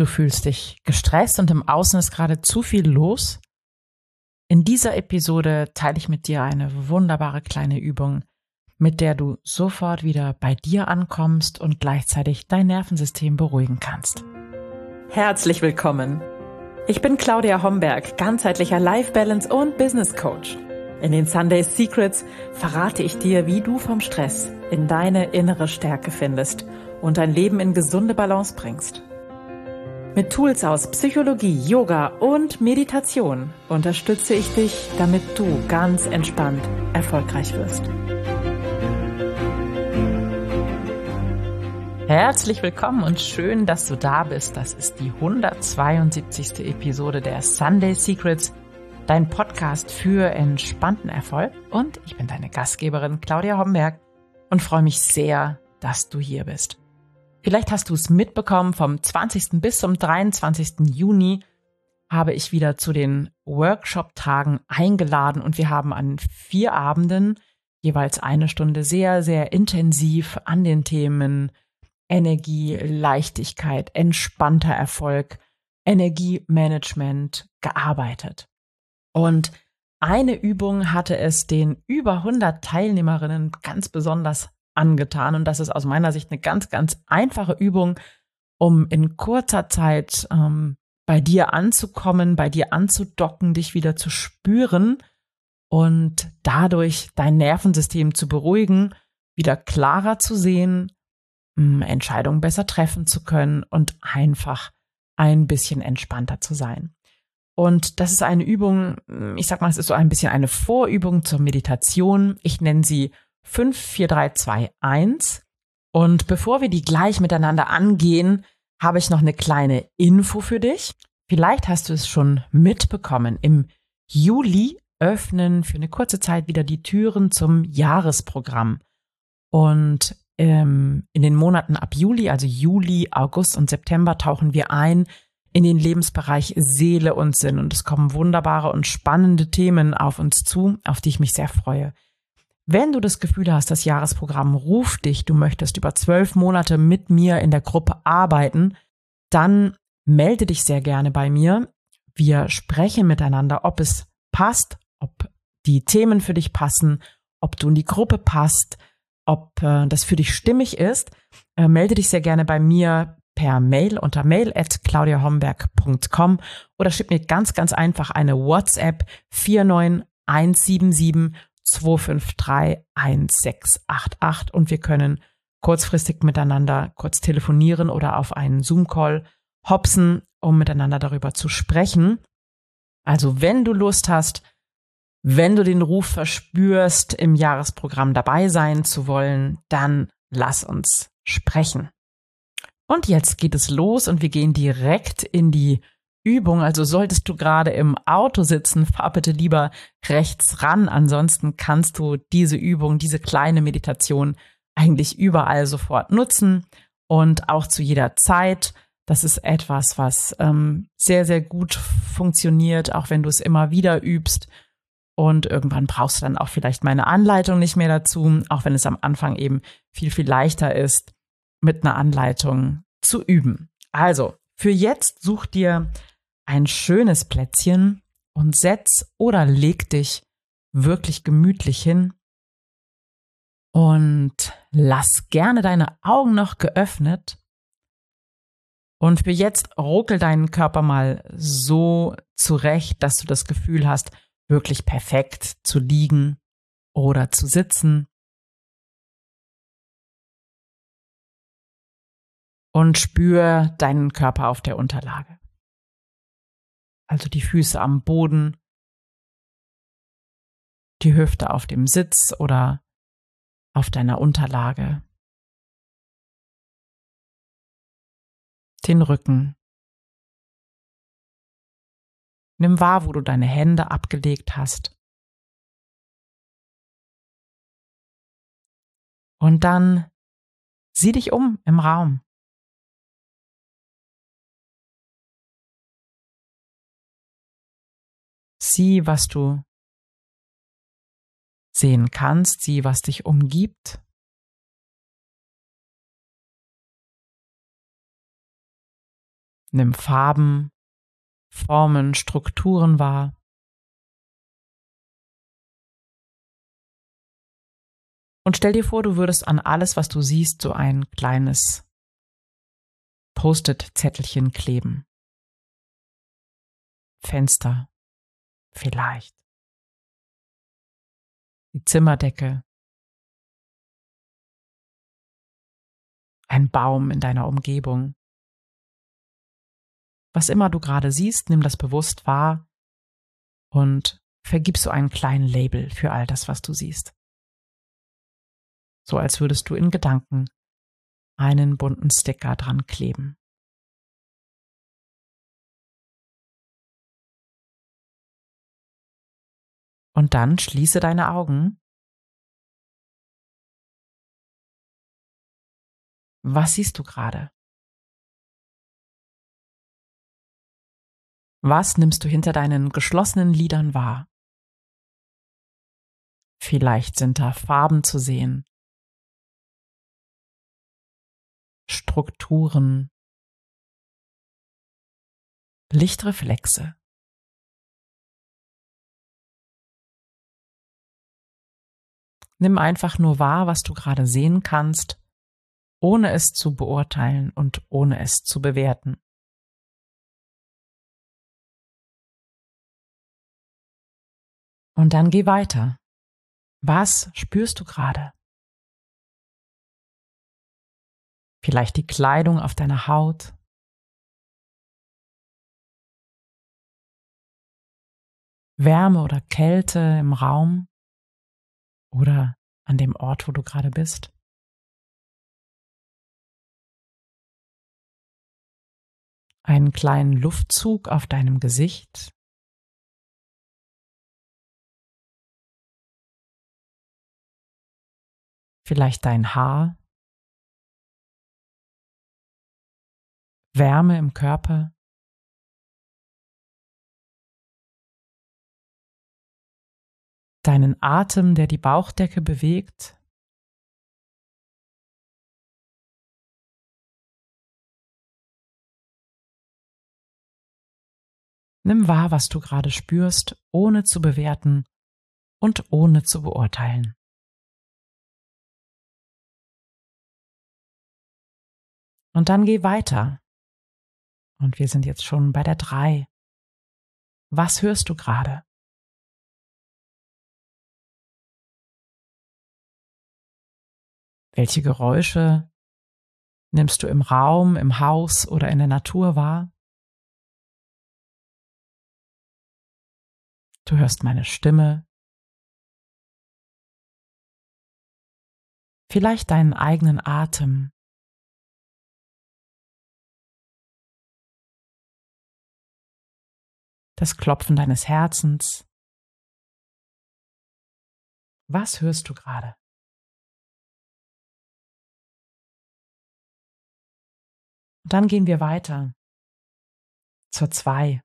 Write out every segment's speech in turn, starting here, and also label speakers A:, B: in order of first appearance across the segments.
A: Du fühlst dich gestresst und im Außen ist gerade zu viel los? In dieser Episode teile ich mit dir eine wunderbare kleine Übung, mit der du sofort wieder bei dir ankommst und gleichzeitig dein Nervensystem beruhigen kannst. Herzlich willkommen. Ich bin Claudia Homberg, ganzheitlicher Life Balance und Business Coach. In den Sunday Secrets verrate ich dir, wie du vom Stress in deine innere Stärke findest und dein Leben in gesunde Balance bringst. Mit Tools aus Psychologie, Yoga und Meditation unterstütze ich dich, damit du ganz entspannt erfolgreich wirst. Herzlich willkommen und schön, dass du da bist. Das ist die 172. Episode der Sunday Secrets, dein Podcast für entspannten Erfolg. Und ich bin deine Gastgeberin Claudia Homberg und freue mich sehr, dass du hier bist. Vielleicht hast du es mitbekommen, vom 20. bis zum 23. Juni habe ich wieder zu den Workshop-Tagen eingeladen und wir haben an vier Abenden jeweils eine Stunde sehr, sehr intensiv an den Themen Energie, Leichtigkeit, entspannter Erfolg, Energiemanagement gearbeitet. Und eine Übung hatte es den über 100 Teilnehmerinnen ganz besonders angetan. Und das ist aus meiner Sicht eine ganz, ganz einfache Übung, um in kurzer Zeit ähm, bei dir anzukommen, bei dir anzudocken, dich wieder zu spüren und dadurch dein Nervensystem zu beruhigen, wieder klarer zu sehen, ähm, Entscheidungen besser treffen zu können und einfach ein bisschen entspannter zu sein. Und das ist eine Übung, ich sag mal, es ist so ein bisschen eine Vorübung zur Meditation. Ich nenne sie 5, 4, 3, 2, 1. Und bevor wir die gleich miteinander angehen, habe ich noch eine kleine Info für dich. Vielleicht hast du es schon mitbekommen. Im Juli öffnen für eine kurze Zeit wieder die Türen zum Jahresprogramm. Und ähm, in den Monaten ab Juli, also Juli, August und September, tauchen wir ein in den Lebensbereich Seele und Sinn. Und es kommen wunderbare und spannende Themen auf uns zu, auf die ich mich sehr freue. Wenn du das Gefühl hast, das Jahresprogramm ruft dich, du möchtest über zwölf Monate mit mir in der Gruppe arbeiten, dann melde dich sehr gerne bei mir. Wir sprechen miteinander, ob es passt, ob die Themen für dich passen, ob du in die Gruppe passt, ob äh, das für dich stimmig ist. Äh, melde dich sehr gerne bei mir per Mail unter mail at claudiahomberg.com oder schick mir ganz, ganz einfach eine WhatsApp 49177 253 1688 und wir können kurzfristig miteinander kurz telefonieren oder auf einen Zoom-Call hopsen, um miteinander darüber zu sprechen. Also wenn du Lust hast, wenn du den Ruf verspürst, im Jahresprogramm dabei sein zu wollen, dann lass uns sprechen. Und jetzt geht es los und wir gehen direkt in die Übung. Also solltest du gerade im Auto sitzen, fahr bitte lieber rechts ran. Ansonsten kannst du diese Übung, diese kleine Meditation eigentlich überall sofort nutzen und auch zu jeder Zeit. Das ist etwas, was ähm, sehr, sehr gut funktioniert, auch wenn du es immer wieder übst. Und irgendwann brauchst du dann auch vielleicht meine Anleitung nicht mehr dazu, auch wenn es am Anfang eben viel, viel leichter ist, mit einer Anleitung zu üben. Also, für jetzt such dir ein schönes Plätzchen und setz oder leg dich wirklich gemütlich hin und lass gerne deine Augen noch geöffnet. Und für jetzt ruckel deinen Körper mal so zurecht, dass du das Gefühl hast, wirklich perfekt zu liegen oder zu sitzen. Und spür deinen Körper auf der Unterlage also die Füße am Boden, die Hüfte auf dem Sitz oder auf deiner Unterlage, den Rücken. Nimm wahr, wo du deine Hände abgelegt hast. Und dann sieh dich um im Raum. Sieh, was du sehen kannst, sieh, was dich umgibt. Nimm Farben, Formen, Strukturen wahr. Und stell dir vor, du würdest an alles, was du siehst, so ein kleines Post-it-Zettelchen kleben. Fenster, vielleicht. Die Zimmerdecke. Ein Baum in deiner Umgebung. Was immer du gerade siehst, nimm das bewusst wahr und vergib so einen kleinen Label für all das, was du siehst. So als würdest du in Gedanken einen bunten Sticker dran kleben. Und dann schließe deine Augen. Was siehst du gerade? Was nimmst du hinter deinen geschlossenen Lidern wahr? Vielleicht sind da Farben zu sehen, Strukturen, Lichtreflexe. Nimm einfach nur wahr, was du gerade sehen kannst, ohne es zu beurteilen und ohne es zu bewerten. Und dann geh weiter. Was spürst du gerade? Vielleicht die Kleidung auf deiner Haut. Wärme oder Kälte im Raum oder an dem Ort, wo du gerade bist. Einen kleinen Luftzug auf deinem Gesicht. vielleicht dein Haar, Wärme im Körper, deinen Atem, der die Bauchdecke bewegt, Nimm wahr, was du gerade spürst, ohne zu bewerten und ohne zu beurteilen. Und dann geh weiter. Und wir sind jetzt schon bei der drei. Was hörst du gerade? Welche Geräusche nimmst du im Raum, im Haus oder in der Natur wahr? Du hörst meine Stimme. Vielleicht deinen eigenen Atem. das Klopfen deines Herzens. Was hörst du gerade? Dann gehen wir weiter zur zwei.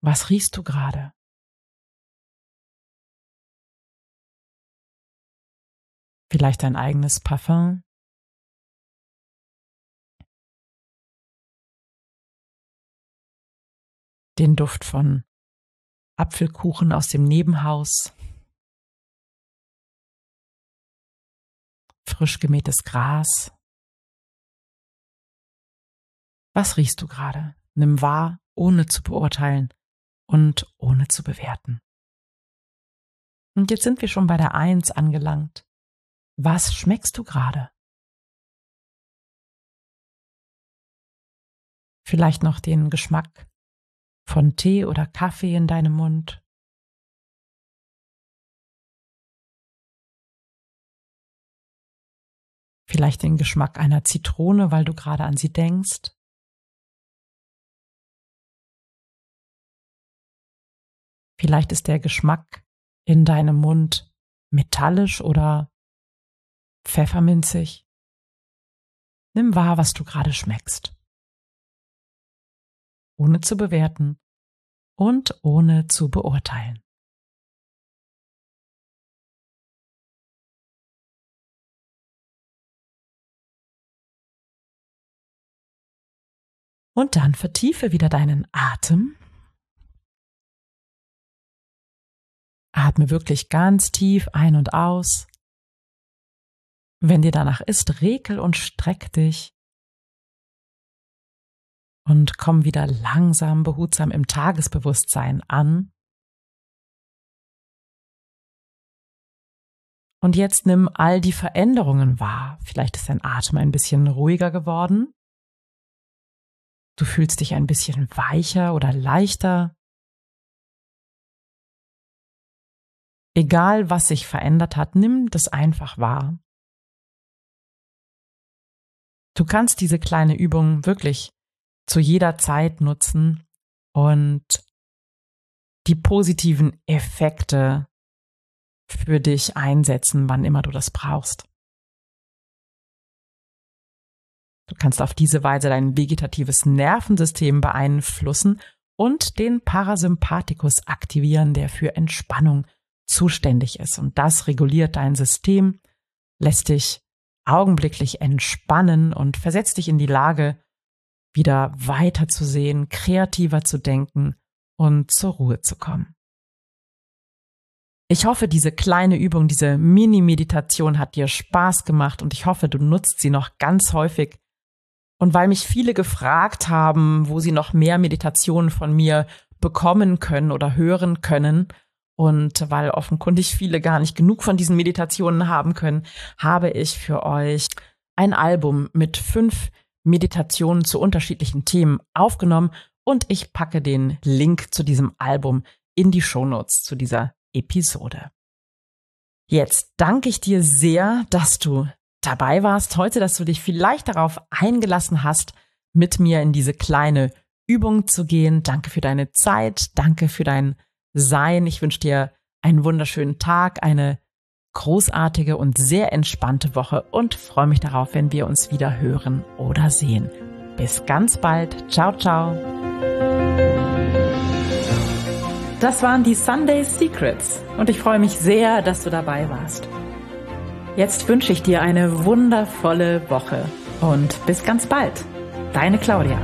A: Was riechst du gerade? Vielleicht dein eigenes Parfum? den Duft von Apfelkuchen aus dem Nebenhaus, frisch gemähtes Gras. Was riechst du gerade? Nimm wahr, ohne zu beurteilen und ohne zu bewerten. Und jetzt sind wir schon bei der Eins angelangt. Was schmeckst du gerade? Vielleicht noch den Geschmack von Tee oder Kaffee in deinem Mund. Vielleicht den Geschmack einer Zitrone, weil du gerade an sie denkst. Vielleicht ist der Geschmack in deinem Mund metallisch oder pfefferminzig. Nimm wahr, was du gerade schmeckst ohne zu bewerten und ohne zu beurteilen. Und dann vertiefe wieder deinen Atem. Atme wirklich ganz tief ein und aus. Wenn dir danach ist, regel und streck dich. Und komm wieder langsam, behutsam im Tagesbewusstsein an. Und jetzt nimm all die Veränderungen wahr. Vielleicht ist dein Atem ein bisschen ruhiger geworden. Du fühlst dich ein bisschen weicher oder leichter. Egal, was sich verändert hat, nimm das einfach wahr. Du kannst diese kleine Übung wirklich zu jeder Zeit nutzen und die positiven Effekte für dich einsetzen, wann immer du das brauchst. Du kannst auf diese Weise dein vegetatives Nervensystem beeinflussen und den Parasympathikus aktivieren, der für Entspannung zuständig ist. Und das reguliert dein System, lässt dich augenblicklich entspannen und versetzt dich in die Lage, wieder weiter zu sehen, kreativer zu denken und zur Ruhe zu kommen. Ich hoffe, diese kleine Übung, diese Mini-Meditation hat dir Spaß gemacht und ich hoffe, du nutzt sie noch ganz häufig. Und weil mich viele gefragt haben, wo sie noch mehr Meditationen von mir bekommen können oder hören können, und weil offenkundig viele gar nicht genug von diesen Meditationen haben können, habe ich für euch ein Album mit fünf Meditationen zu unterschiedlichen Themen aufgenommen und ich packe den Link zu diesem Album in die Shownotes zu dieser Episode. Jetzt danke ich dir sehr, dass du dabei warst heute, dass du dich vielleicht darauf eingelassen hast, mit mir in diese kleine Übung zu gehen. Danke für deine Zeit, danke für dein Sein. Ich wünsche dir einen wunderschönen Tag, eine großartige und sehr entspannte Woche und freue mich darauf, wenn wir uns wieder hören oder sehen. Bis ganz bald. Ciao, ciao. Das waren die Sunday Secrets und ich freue mich sehr, dass du dabei warst. Jetzt wünsche ich dir eine wundervolle Woche und bis ganz bald. Deine Claudia.